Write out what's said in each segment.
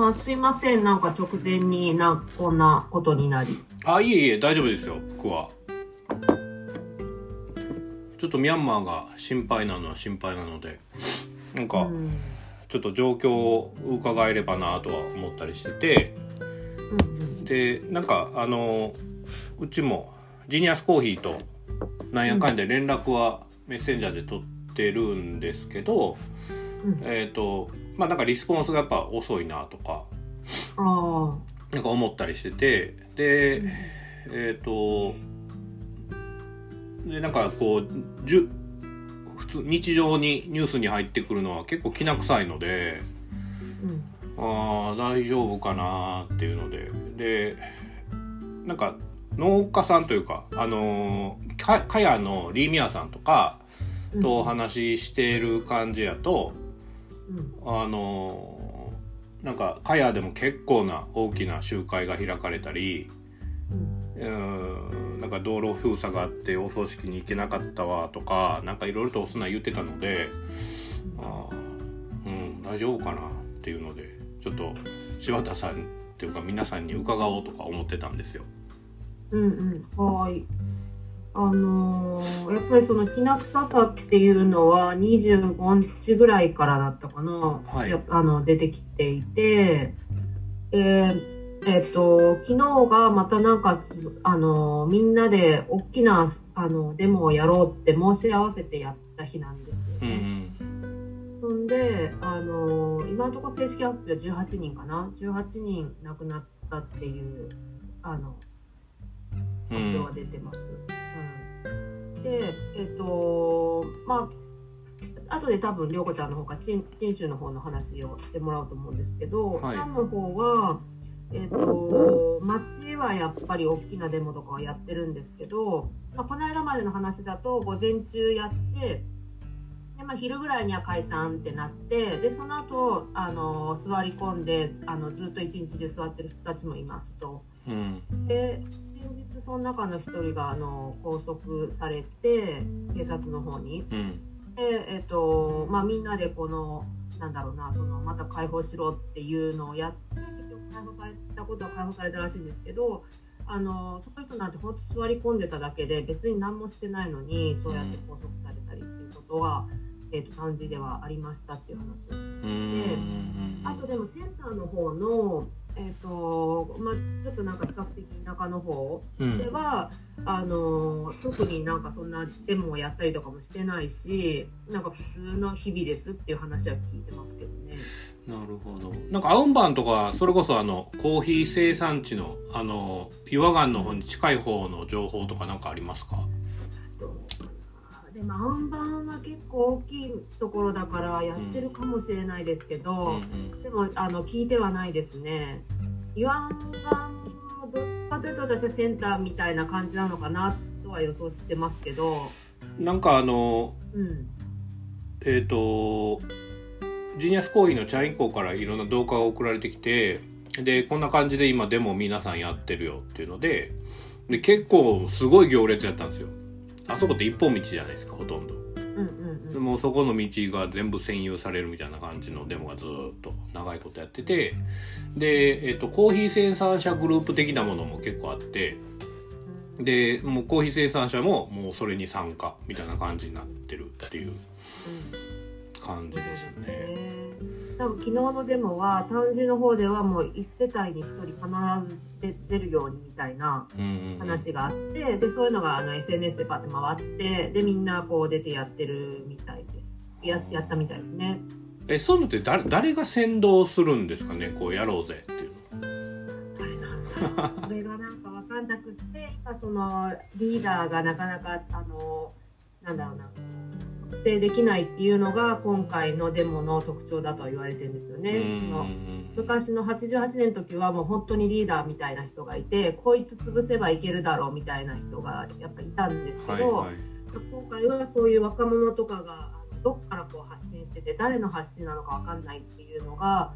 さん、すいません。なんか直前になこんなことになり。あ、いえいえ、大丈夫ですよ、僕は。ちょっとミャンマーが心配なのは心配なので、なんか、うん。ちょっと状況を伺えればなとは思ったりしてて、うんで、なんか、あの、うちも、ジニアスコーヒーと、なんやかんやで連絡はメッセンジャーで取ってるんですけど、うん。えっ、と、まあなんかリスポンスがやっぱ遅いなとか、あなんか思ったりしてて、で、えっ、と、で、なんかこう、じゅ普通、日常にニュースに入ってくるのは結構きな臭いので、あ。うん。ああ、大丈夫かなっていうので、で、なんか農家さんというか、あのーか、かやのリーミヤさんとかうんとお話ししてる感じやと、うん。あのーなんか、かやでも結構な大きな集会が開かれたり、うん。なんか道路封鎖があってお葬式に行けなかったわとかなんかいろいろとそんなん言ってたのであーうん大丈夫かなっていうのでちょっと柴田さんっていうか皆さんに伺おうとか思ってたんですよ。うんうん。はーい。あのーやっぱりそのきな臭さっていうのは25日ぐらいからだったかな、はい。あの出てきていて、でえっと昨日がまたなんかすあのみんなで大きなあのデモをやろうって申し合わせてやった日なんですようんうね。ん。そんで、あの今のところ正式発表18人かな、18人亡くなったっていうあのう発表がん出てます。うん、で、えっ、と、まあ、後で多分、涼子ちゃんの方か、陳陳州の方の話をしてもらおうと思うんですけど、はいサンの方は、えっ、と、町はやっぱり大きなデモとかはやってるんですけど、まあ、この間までの話だと、午前中やって、でまあ、昼ぐらいには解散ってなってでその後あの座り込んであのずっと一日で座ってる人たちもいますと。うんで先日その中の一人があの拘束されて警察の方に。うん。で、えっとまあ、みんなでこのなんだろうなそのまた解放しろっていうのをやって結局解放されたことは解放されたらしいんですけどあのその人なんて本当座り込んでただけで別に何もしてないのにそうやって拘束されたりっていうことは、えっと感じではありましたっていう話をうん。あとでもセンターの方の、えっとまあ、ちょっとなんか比較的田舎の方うんでは、あの特になんかそんなデモをやったりとかもしてないしなんか普通の日々ですっていう話は聞いてますけどね。なるほど。なんかアウンバンとか、それこそあの、コーヒー生産地の、あの、岩岩の方に近い方の情報とかなんかありますかどうか？なでもアンバンは結構大きいところだからやってるかもしれないですけど、うんうんでもあの聞いてはないですね。岩ンバンはどっちかというと私はセンターみたいな感じなのかなとは予想してますけど、なんかあの、うん、えっ、と、ジニアスコーヒーのチャインコからいろんな動画が送られてきて、で、こんな感じで今デモ皆さんやってるよっていうので、で、結構すごい行列やったんですよ。あそこって一本道じゃないですか、ほとんど。うんうんでもそこの道が全部占有されるみたいな感じのデモがずーっと長いことやってて、で、えっ、と、コーヒー生産者グループ的なものも結構あって、うん。で、もうコーヒー生産者ももうそれに参加みたいな感じになってるっていう感じですよね。多分昨日のデモは単純の方ではもう1世帯に1人必ず出出るようにみたいな話があって、でそういうのがあの SNS でパッて回ってでみんなこう出てやってるみたいです。ややったみたいですね。え、そういうのって誰誰が先導するんですかねこうやろうぜっていうあれなんだこれがなんか分かんなくって今そのリーダーがなかなかあのなんだろうな。特定できないっていうのが今回のデモの特徴だとは言われてるんですよの。ね。うんその昔の88年の時はもう本当にリーダーみたいな人がいてこいつ潰せばいけるだろうみたいな人がやっぱいたんですけど、はいはい。今回はそういう若者とかがどっからこう発信してて誰の発信なのかわかんないっていうのが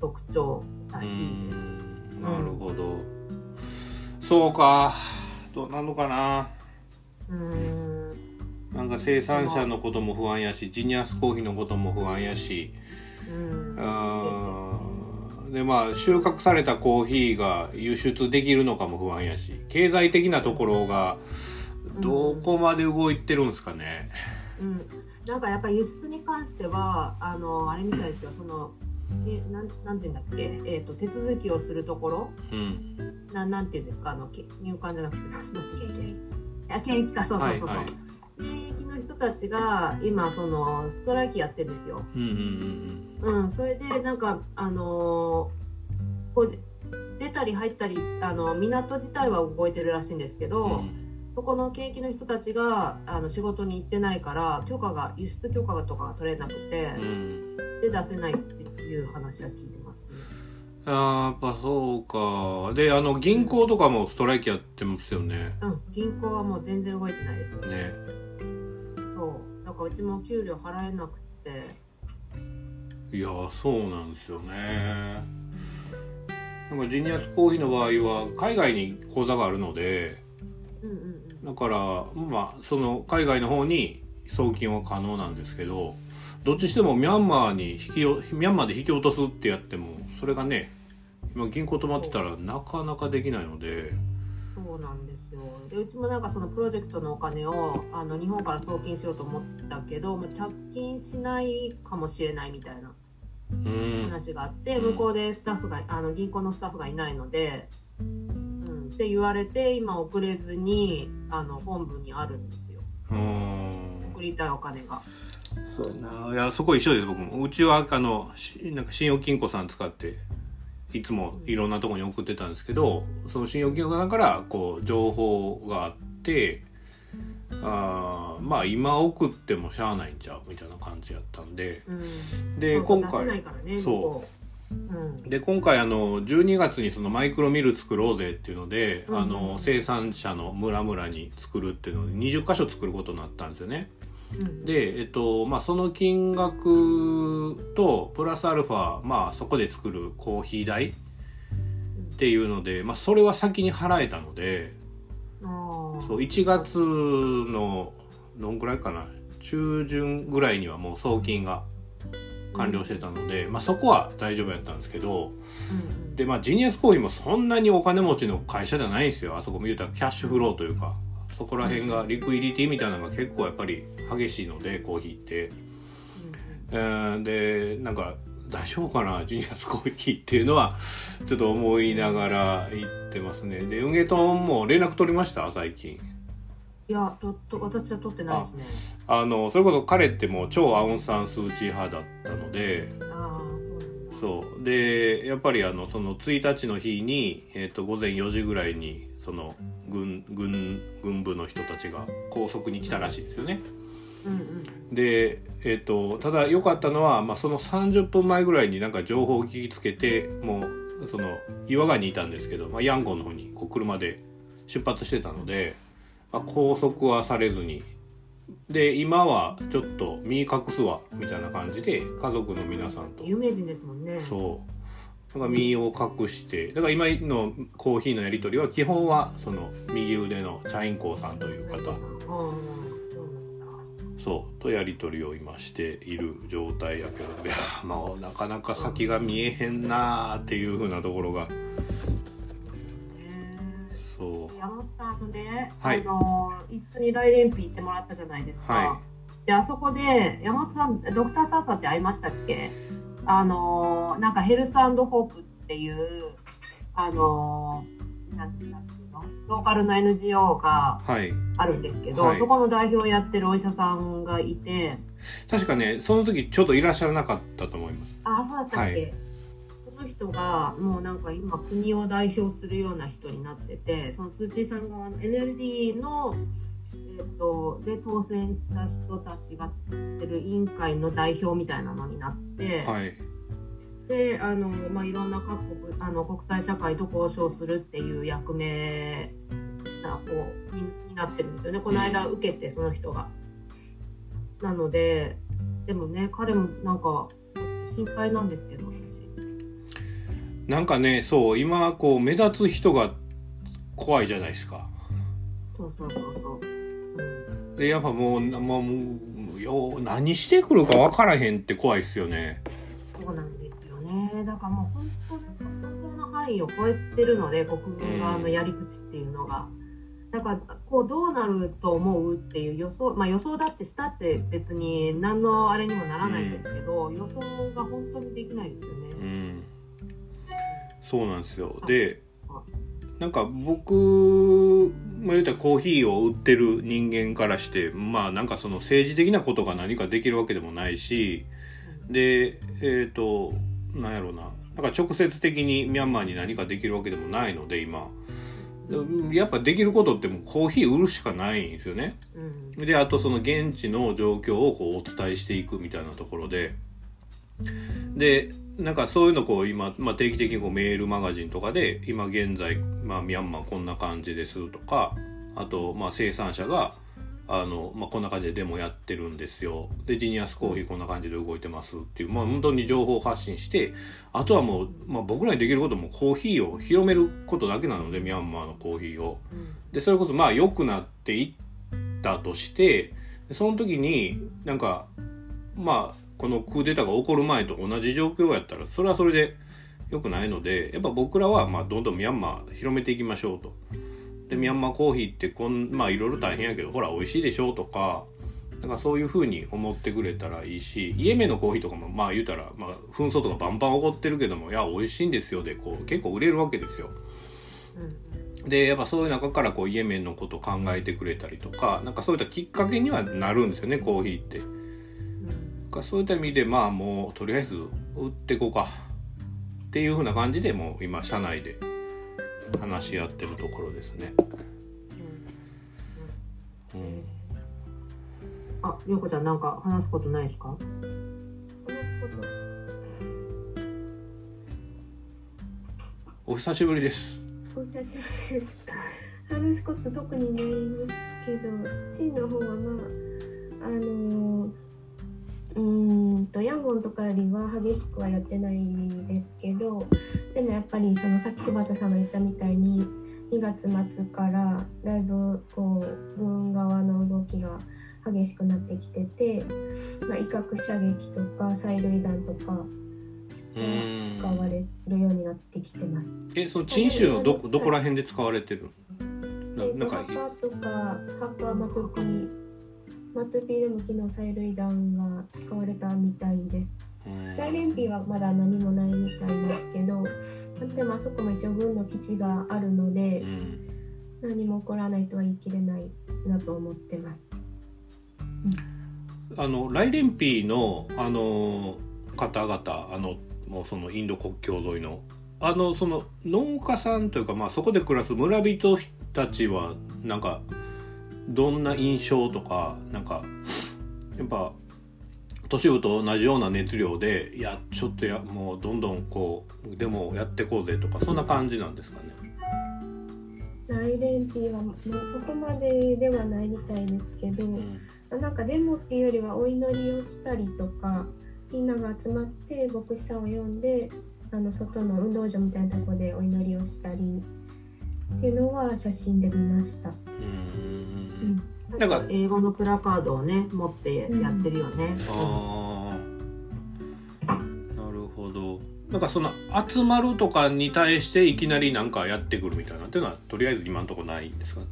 特徴らうしいです。んなるほど。そうか。どうなのかな。うーんなんか生産者のことも不安やし、ジニアスコーヒーのことも不安やし、うん。うーでまあ収穫されたコーヒーが輸出できるのかも不安やし。経済的なところがどこまで動いてるんですかね。うん、なんかやっぱり輸出に関してはあのあれみたいですよ。そのえなんなんていうんだっけ、えー、と手続きをするところ。うん。ななんていうんですか？あのけ入管じゃなくてあ検疫かそうそうそうそう、はいはいたちが今そのストライキやってるんですよ。うんうんうん、それでなんかあのーこう出たり入ったりあの港自体は動いてるらしいんですけど、うん。うんそこの検疫の人たちがあの仕事に行ってないから許可が輸出許可とかが取れなくて、うん。で出せないっていう話は聞いてますね。あーやっぱそうか。であの銀行とかもストライキやってますよね。うん、銀行はもう全然動いてないです。ね。そう、だからうちも給料払えなくて、いやそうなんですよねなんかジニアスコーヒーの場合は海外に口座があるのでうんうんうん。だからまあその海外の方に送金は可能なんですけどどっちしてもミャンマーに引きよミャンマーで引き落とすってやってもそれがね今銀行止まってたらなかなかできないのでそうなんですよ。でうちもなんかそのプロジェクトのお金をあの日本から送金しようと思ったけど、もう着金しないかもしれないみたいなうん話があって、うん向こうでスタッフがあの銀行のスタッフがいないので、うん、って言われて今送れずにあの本部にあるんですよ。うん送りたいお金が。そうやないやそこ一緒です僕もうちはあのしなんか信用金庫さん使っていつもいろんなところに送ってたんですけどその信用金庫さんからこう情報があってあーまあ今送ってもしゃあないんちゃうみたいな感じやったんでうん、で今回ねそう。う。ん。で今回あの12月にそのマイクロミル作ろうぜっていうので、うん。あの生産者の村々に作るっていうので20箇所作ることになったんですよね。うん、で、えっとまあ、その金額とプラスアルファ、まあ、そこで作るコーヒー代っていうので、まあ、それは先に払えたのでそう1月のどんくらいかな中旬ぐらいにはもう送金が完了してたので、まあ、そこは大丈夫やったんですけどで、まあ、ジニアスコーヒーもそんなにお金持ちの会社じゃないんですよ。あそこも言うたらキャッシュフローというかそこら辺がリクイリティみたいなのが結構やっぱり激しいのでコーヒーって。えーでなんか大丈夫かな？ジュニアスコーヒーっていうのはちょっと思いながら言ってますね。でウゲトンも連絡取りました？最近。いやとと私は取ってないですね。あのそれこそ彼ってもう超アウン・サン・スー・チー派だったのでああそう。そう。でやっぱりあのその1日の日に、えー、と午前4時ぐらいにその軍軍軍部の人たちが拘束に来たらしいですよねうんうん。で、えー、とただ良かったのは、まあ、その30分前ぐらいになんか情報を聞きつけてもうその岩川にいたんですけど、まあ、ヤンゴンの方にこう車で出発してたので、まあ、拘束はされずにで今はちょっと身隠すわみたいな感じで家族の皆さんと有名人ですもんね。そうだから身を隠してだから今のコーヒーのやり取りは基本はその右腕のチャインコーさんという方。そうとやり取りを今している状態やけど。いやまあなかなか先が見えへんなーっていうふうなところが。ねそう。山本さんね、はい。あの一緒に来連日行ってもらったじゃないですか。はであそこで山本さんドクターサーサーって会いましたっけ？あのなんかヘルスホープっていうあのなんていうのローカルの NGO がはい。あるんですけど、はい。そこの代表をやってるお医者さんがいて、確かねその時ちょうどいらっしゃらなかったと思います。あそうだったっけ？はい。その人がもうなんか今国を代表するような人になっててそのスー・チーさんが NLD の、えー、とで当選した人たちが作ってる委員会の代表みたいなのになって、はいであの、まあ、いろんな各国あの国際社会と交渉するっていう役目なこうにになってるんですよねこの間受けてその人が。なのででもね彼もなんか心配なんですけど私。なんかねそう今こう目立つ人が怖いじゃないですかそうそうそうそう。うん、でやっぱもうもうもうよう何してくるか分からへんって怖いっすよねそうなんですよね。だからもう本当に本当の範囲を超えてるので国軍側のやり口っていうのが。だからこうどうなると思うっていう予想、まあ、予想だってしたって別に何のあれにもならないんですけど、予想が本当にできないですよね。うん、そうなんですよでなんか僕まあ言うたらコーヒーを売ってる人間からしてまあなんかその政治的なことが何かできるわけでもないしでえっ、となんやろうな。なんか直接的にミャンマーに何かできるわけでもないので今。やっぱできることってもうコーヒー売るしかないんですよね。うん。であとその現地の状況をこうお伝えしていくみたいなところで。でなんかそういうのこう今、まあ、定期的にこうメールマガジンとかで今現在、まあ、ミャンマーこんな感じですとかあとまあ生産者があの、まあ、こんな感じでデモやってるんですよでジニアスコーヒーこんな感じで動いてますっていう、まあ、本当に情報発信してあとはもう、まあ、僕らにできることもコーヒーを広めることだけなのでミャンマーのコーヒーを。うんでそれこそまあ良くなっていったとしてその時になんかまあこのクーデターが起こる前と同じ状況やったらそれはそれで良くないのでやっぱ僕らはまあどんどんミャンマー広めていきましょうと。でミャンマーコーヒーってこんまあいろいろ大変やけどほら美味しいでしょうとかなんかそういう風に思ってくれたらいいしイエメンのコーヒーとかもまあ言うたら、まあ、紛争とかバンバン起こってるけどもいや美味しいんですよでこう結構売れるわけですよ。うんでやっぱそういう中からこうイエメンのことを考えてくれたりとかなんかそういったきっかけにはなるんですよねコーヒーって。うんかそういった意味でまあもうとりあえず売っていこうかっていう風な感じでもう今社内で話し合ってるところですね。うんうん、あ、りょうこちゃんなんか話すことないですか？話すことお久しぶりです。お久しぶりです話すこと特にないんですけどチーの方はまああのうーんとヤンゴンとかよりは激しくはやってないですけどでもやっぱりそのさっき柴田さんが言ったみたいに2月末からだいぶこう軍側の動きが激しくなってきてて、まあ、威嚇射撃とか催涙弾とか使わんれるようになってきてます。えその陳州のどどこら辺で使われてるなんかとかハカマトピーマトピーでも昨日催涙弾が使われたみたいです。うん大連ピーはまだ何もないみたいですけどでもあそこも一応軍の基地があるのでうん何も起こらないとは言い切れないなと思ってます。あのライレンピーのあの方々あのもうそのインド国境沿いのあのその農家さんというかまあそこで暮らす村人たちはなんかどんな印象とかなんかやっぱ都市部と同じような熱量でいやちょっとやもうどんどんこうでもやってこうぜとかそんな感じなんですかね？大連ピーは、まあ、そこまでではないみたいですけど、うんまあなんかデモっていうよりはお祈りをしたりとかみんなが集まって牧師さんを呼んであの外の運動場みたいなところでお祈りをしたりっていうのは写真で見ました。うんななんんかか英語のプラカードをね持ってやってるよね。ああなるほど。なんかその集まるとかに対していきなりなんかやってくるみたいなっていうのはとりあえず今のところないんですか？ね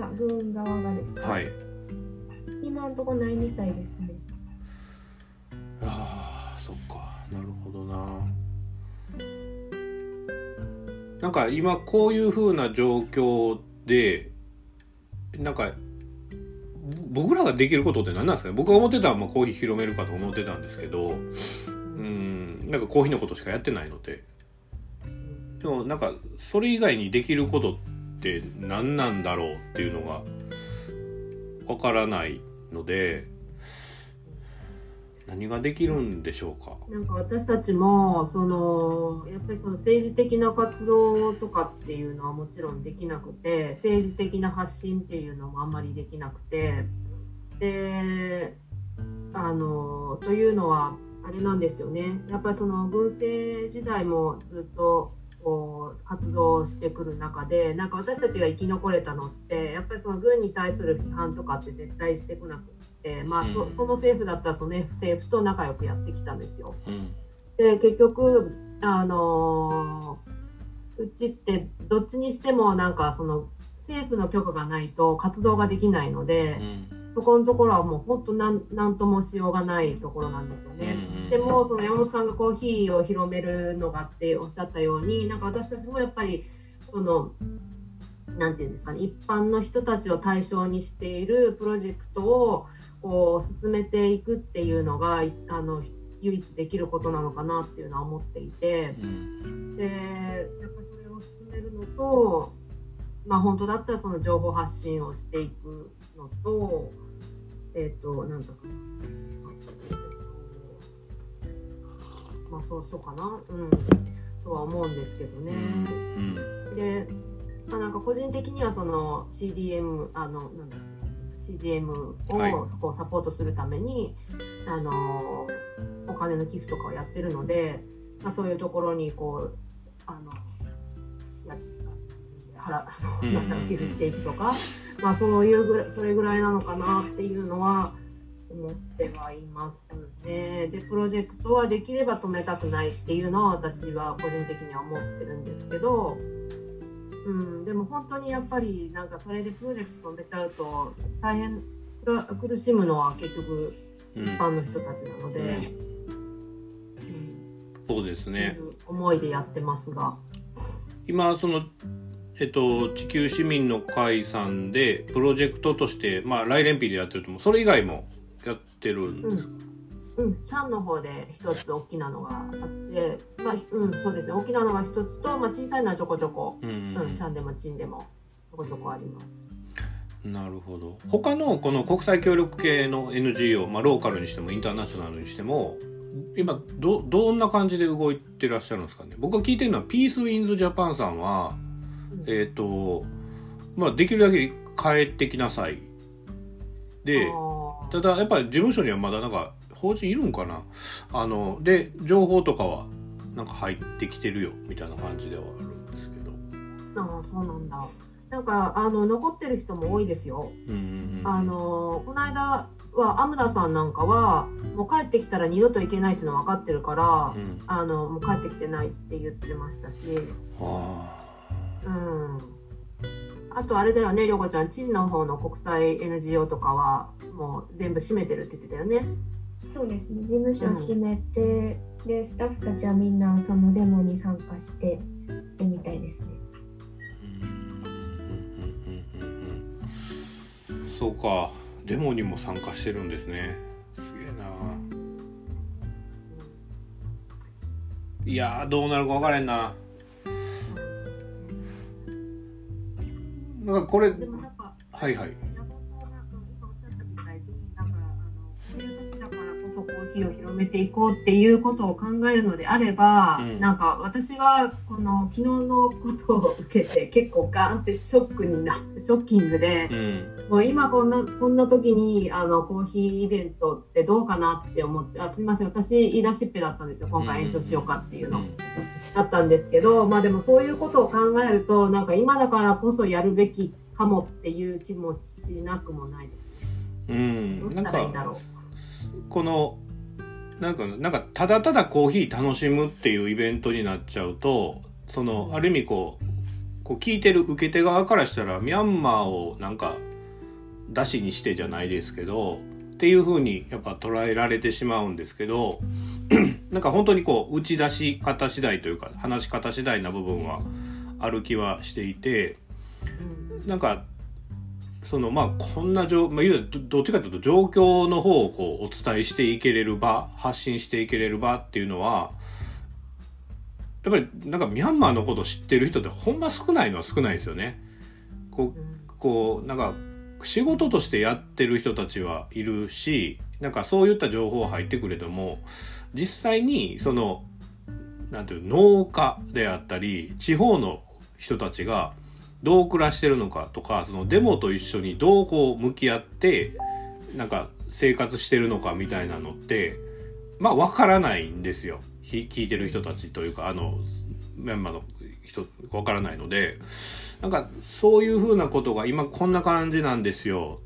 あ軍側がですか、はい。今のところないみたいですね。ああそっか。なるほどな。なんか今こういう風な状況でなんか僕らができることって何なんですかね？僕が思ってたのはまあコーヒー広めるかと思ってたんですけどうんなんかコーヒーのことしかやってないので。でもなんかそれ以外にできることって何なんだろうっていうのがわからないので何ができるんでしょうか？なんか私たちもそのやっぱりその政治的な活動とかっていうのはもちろんできなくて政治的な発信っていうのもあんまりできなくてであのというのはあれなんですよね。やっぱりその軍政時代もずっとこう活動してくる中でなんか私たちが生き残れたのってやっぱりその軍に対する批判とかって絶対してこなくって、まあそうんその政府だったらその政府と仲良くやってきたんですよ。うんで結局あのうちってどっちにしてもなんかその政府の許可がないと活動ができないので、うんそこのところはもう本当なんなんともしようがないところなんですよね。うんでもその山本さんがコーヒーを広めるのがっておっしゃったようになんか私たちもやっぱりそのなんていうんですかね一般の人たちを対象にしているプロジェクトをこう進めていくっていうのがいあの唯一できることなのかなっていうのは思っていて。うん。でやっぱそれを進めるのとまあ本当だったらその情報発信をしていくのとえっ、となんだかまあそうそうかな。うん。とは思うんですけどね。うん。で、まあ、なんか個人的にはその CDM あのなんだ CDM をはい。そこをサポートするために、あのお金の寄付とかをやってるので、まあ、そういうところにこうあのや払寄付していくとか、まあ、そういうぐらいそれぐらいなのかなっていうのは思ってはいますね。でプロジェクトはできれば止めたくないっていうのは私は個人的には思ってるんですけど、うん、でも本当にやっぱりなんかそれでプロジェクト止めちゃうと大変が苦しむのは結局うん一般の人たちなので、うんそうですねう思いでやってますが。今そのえっと、地球市民の会さんでプロジェクトとして、まあ、来連 P でやってると思うそれ以外もやってるんですか、うん、シャンの方で一つ大きなのがあって、まあ、うん、そうですね、大きなのが一つと、まあ、小さいのはちょこちょこ、うんうん、シャンでもチンでもちょこちょこあります。なるほど。他のこの国際協力系の NGO、まあ、ローカルにしてもインターナショナルにしても今どどんな感じで動いてらっしゃるんですかね？僕が聞いてるのはピースウィンズジャパンさんはうん。えっ、とまあできるだけ帰ってきなさい。でただやっぱり事務所にはまだなんか法人いるんかな？あので情報とかはなんか入ってきてるよみたいな感じではあるんですけどあーそうなんだ。なんかあの残ってる人も多いですよ。うんうんうんあのこの間はアムダさんなんかはもう帰ってきたら二度と行けないっていうの分かってるから、うんあのもう帰ってきてないって言ってましたし、あうん。あとあれだよね、りょうこちゃん、チンの方の国際 NGO とかはもう全部閉めてるって言ってたよね。そうですね。事務所を閉めて、でスタッフたちはみんなそのデモに参加してるみたいですね。そうか。デモにも参加してるんですね。すげえな。いやーどうなるか分からへんな。なんかこれでもなんか、はいはいコーヒーを広めていこうっていうことを考えるのであれば、うん。なんか私はこの昨日のことを受けて結構ガーンってショックになってショッキングで。うん。もう今こんなこんな時にあのコーヒーイベントってどうかなって思ってあすみません私言い出しっぺだったんですよ今回延長しようかっていうの、うん。だったんですけどまあでもそういうことを考えるとなんか今だからこそやるべきかもっていう気もしなくもないですうん。なんどうしたらいいんだかろこのなんかなんかただただコーヒー楽しむっていうイベントになっちゃうとそのある意味こうこう聞いてる受け手側からしたらミャンマーをなんか出しにしてじゃないですけどっていう風にやっぱ捉えられてしまうんですけど なんか本当にこう打ち出し方次第というか話し方次第な部分はある気はしていてなんかそのまあこんな状、まあ、いわゆるどどっちかというと状況の方をこうお伝えしていけれる場発信していけれる場っていうのはやっぱりなんかミャンマーのことを知ってる人ってほんま少ないのは少ないですよね。こううんこうなんか仕事としてやってる人たちはいるしなんかそういった情報は入ってくれども実際にそのなんていう農家であったり地方の人たちがどう暮らしてるのかとかそのデモと一緒にどうこう向き合ってなんか生活してるのかみたいなのってまあわからないんですよ。聞いてる人たちというかあのメンバーの人わからないのでなんかそういうふうなことが今こんな感じなんですよ。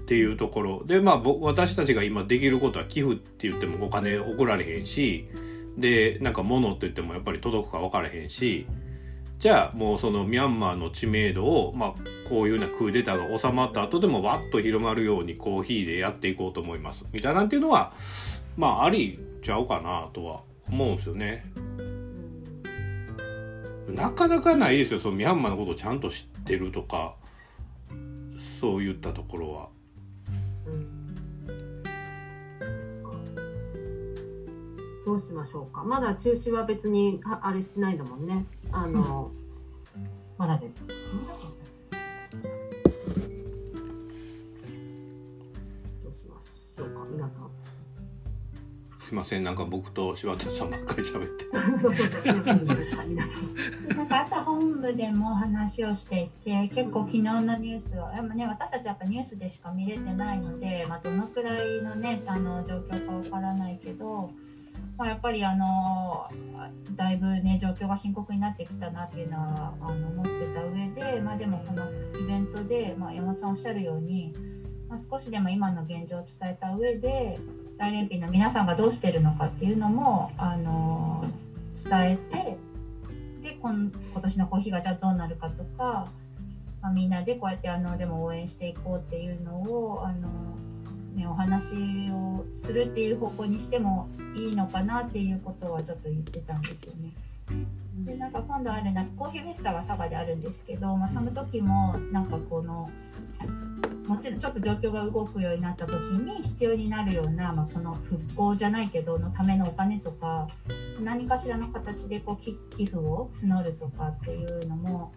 っていうところ。でまあ私たちが今できることは寄付って言ってもお金送られへんしでなんか物って言ってもやっぱり届くか分からへんしじゃあもうそのミャンマーの知名度を、まあ、こういうようなクーデターが収まった後でもわっと広まるようにコーヒーでやっていこうと思いますみたいなんていうのはまあありちゃうかなとは思うんですよね。なかなかないですよそのミャンマーのことをちゃんと知ってるとかそういったところは。どうしましょうか。まだ中止は別にああれしないんだもんね。あの、まだです。どうしましょうか、皆さん。すいません。なんか僕と柴田さんばっかり喋って。なん。か朝本部でも話をしていて結構昨日のニュースはやっぱ、ね、私たちやっぱニュースでしか見れてないので、まあ、どのくらいの,、ね、あの状況かわからないけど、まあ、やっぱりあのだいぶ、ね、状況が深刻になってきたなっていうのはあの思ってた上で、まあ、でもこのイベントで、まあ、山本さんおっしゃるように、まあ、少しでも今の現状を伝えた上で大連品の皆さんがどうしてるのかっていうのもあの伝えて。で今今年のコーヒーがじゃあどうなるかとか、まあ、みんなでこうやってあのでも応援していこうっていうのをあの、ね、お話をするっていう方向にしてもいいのかなっていうことはちょっと言ってたんですよね。でなんか今度あるなコーヒーフェスタが佐賀であるんですけど、まあ、その時もなんかこのもちろんちょっと状況が動くようになった時に必要になるような、まあ、この復興じゃないけどのためのお金とか何かしらの形でこう寄付を募るとかっていうのも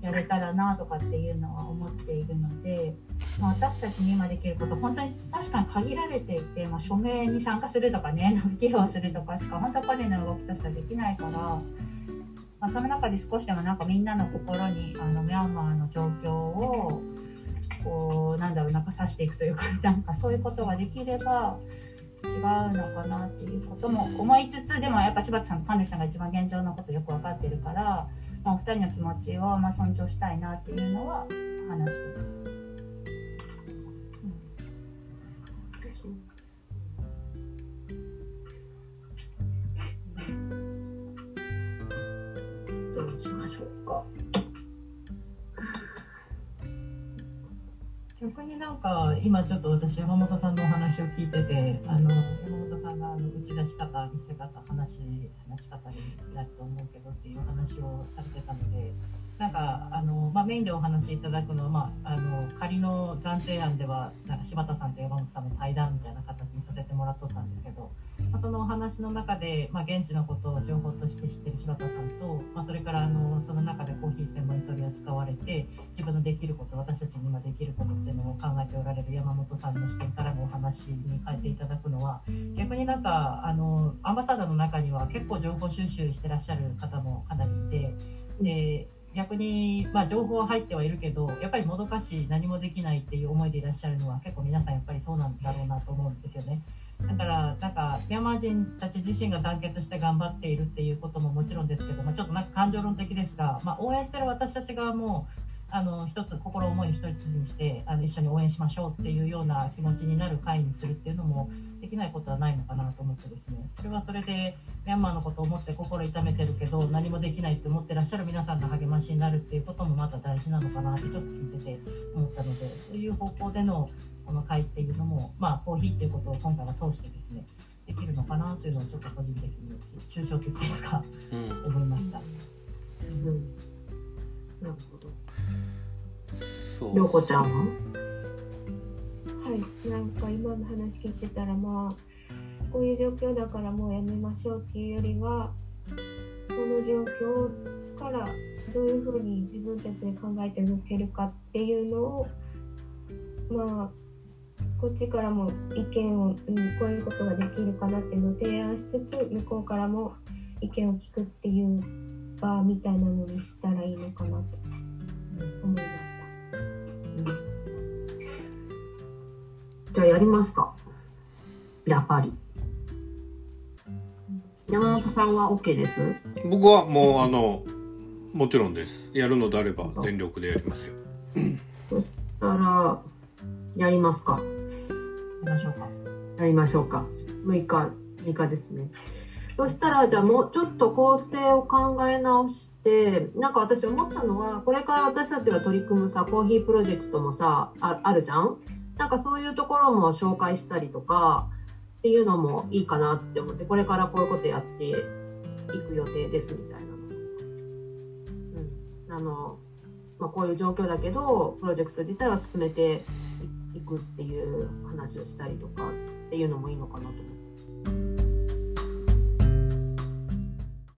やれたらなとかっていうのは思っているので、まあ、私たちに今できること本当に確かに限られていて、まあ、署名に参加するとかね 寄付をするとかしか本当個人の動きとしてはできないから。まあ、その中で少しでもなんかみんなの心にあのミャンマーの状況をこうなんだろうなんか指していくというか なんかそういうことができれば違うのかなっていうことも思いつつでもやっぱ柴田さんと神主さんが一番現状のことよく分かってるから、まあ、お二人の気持ちをま尊重したいなっていうのは話してました。なんか今ちょっと私山本さんのお話を聞いててあの山本さんがあの打ち出し方見せ方話話し方になると思うけどっていう話をされてたのでなんかあの、まあ、メインでお話しいただくのは、まあ、あの仮の暫定案ではなんか柴田さんと山本さんの対談みたいな形にさせてもらっとったんですけど、まあ、そのお話の中で、まあ、現地のことを情報として知ってる柴田さんと、まあ、それからあのその中でコーヒー専門に取り扱われて自分のできること私たちに今できることっていうのを考えておられる山本さんの視点からのお話に変えていただくのは逆になんかあのアンバサダーの中には結構情報収集してらっしゃる方もかなりいてで逆に、まあ、情報は入ってはいるけどやっぱりもどかしい何もできないっていう思いでいらっしゃるのは結構皆さんやっぱりそうなんだろうなと思うんですよね。だからなんかミャンマー人たち自身が団結して頑張っているっていうことももちろんですけど、まあ、ちょっとなんか感情論的ですが、まあ、応援してる私たち側もあの一つ心思いを一つにしてあの一緒に応援しましょうっていうような気持ちになる会にするっていうのもできないことはないのかなと思ってですね。それはそれでミャンマーのことを思って心痛めてるけど何もできないって思ってらっしゃる皆さんの励ましになるっていうこともまた大事なのかなってちょっと聞いてて思ったのでそういう方向でのこの会っていうのも、まあ、コーヒーっていうことを今回は通してですねできるのかなというのをちょっと個人的に抽象的ですがうん思いました。うん。なるほど。そうんは？はい、なんか今の話聞いてたらまあこういう状況だからもうやめましょうっていうよりはこの状況からどういうふうに自分たちで考えて動けるかっていうのをまあこっちからも意見を、うん、こういうことができるかなっていうのを提案しつつ向こうからも意見を聞くっていう場みたいなのにしたらいいのかなと思いました。じゃあやりますか。やっぱり。山本さんは OK です？僕はもうあのもちろんですやるのであれば全力でやりますよそしたら、やりますか。やりましょうか。やりましょうか。6日、6日ですね。そしたらじゃあもうちょっと構成を考え直してなんか私思ったのはこれから私たちが取り組むさコーヒープロジェクトもさああるじゃん？なんかそういうところも紹介したりとかっていうのもいいかなって思ってこれからこういうことやっていく予定ですみたいな。うん、あのまあ、こういう状況だけどプロジェクト自体は進めて行くっていう話をしたりとかっていうのもいいのかなと思って。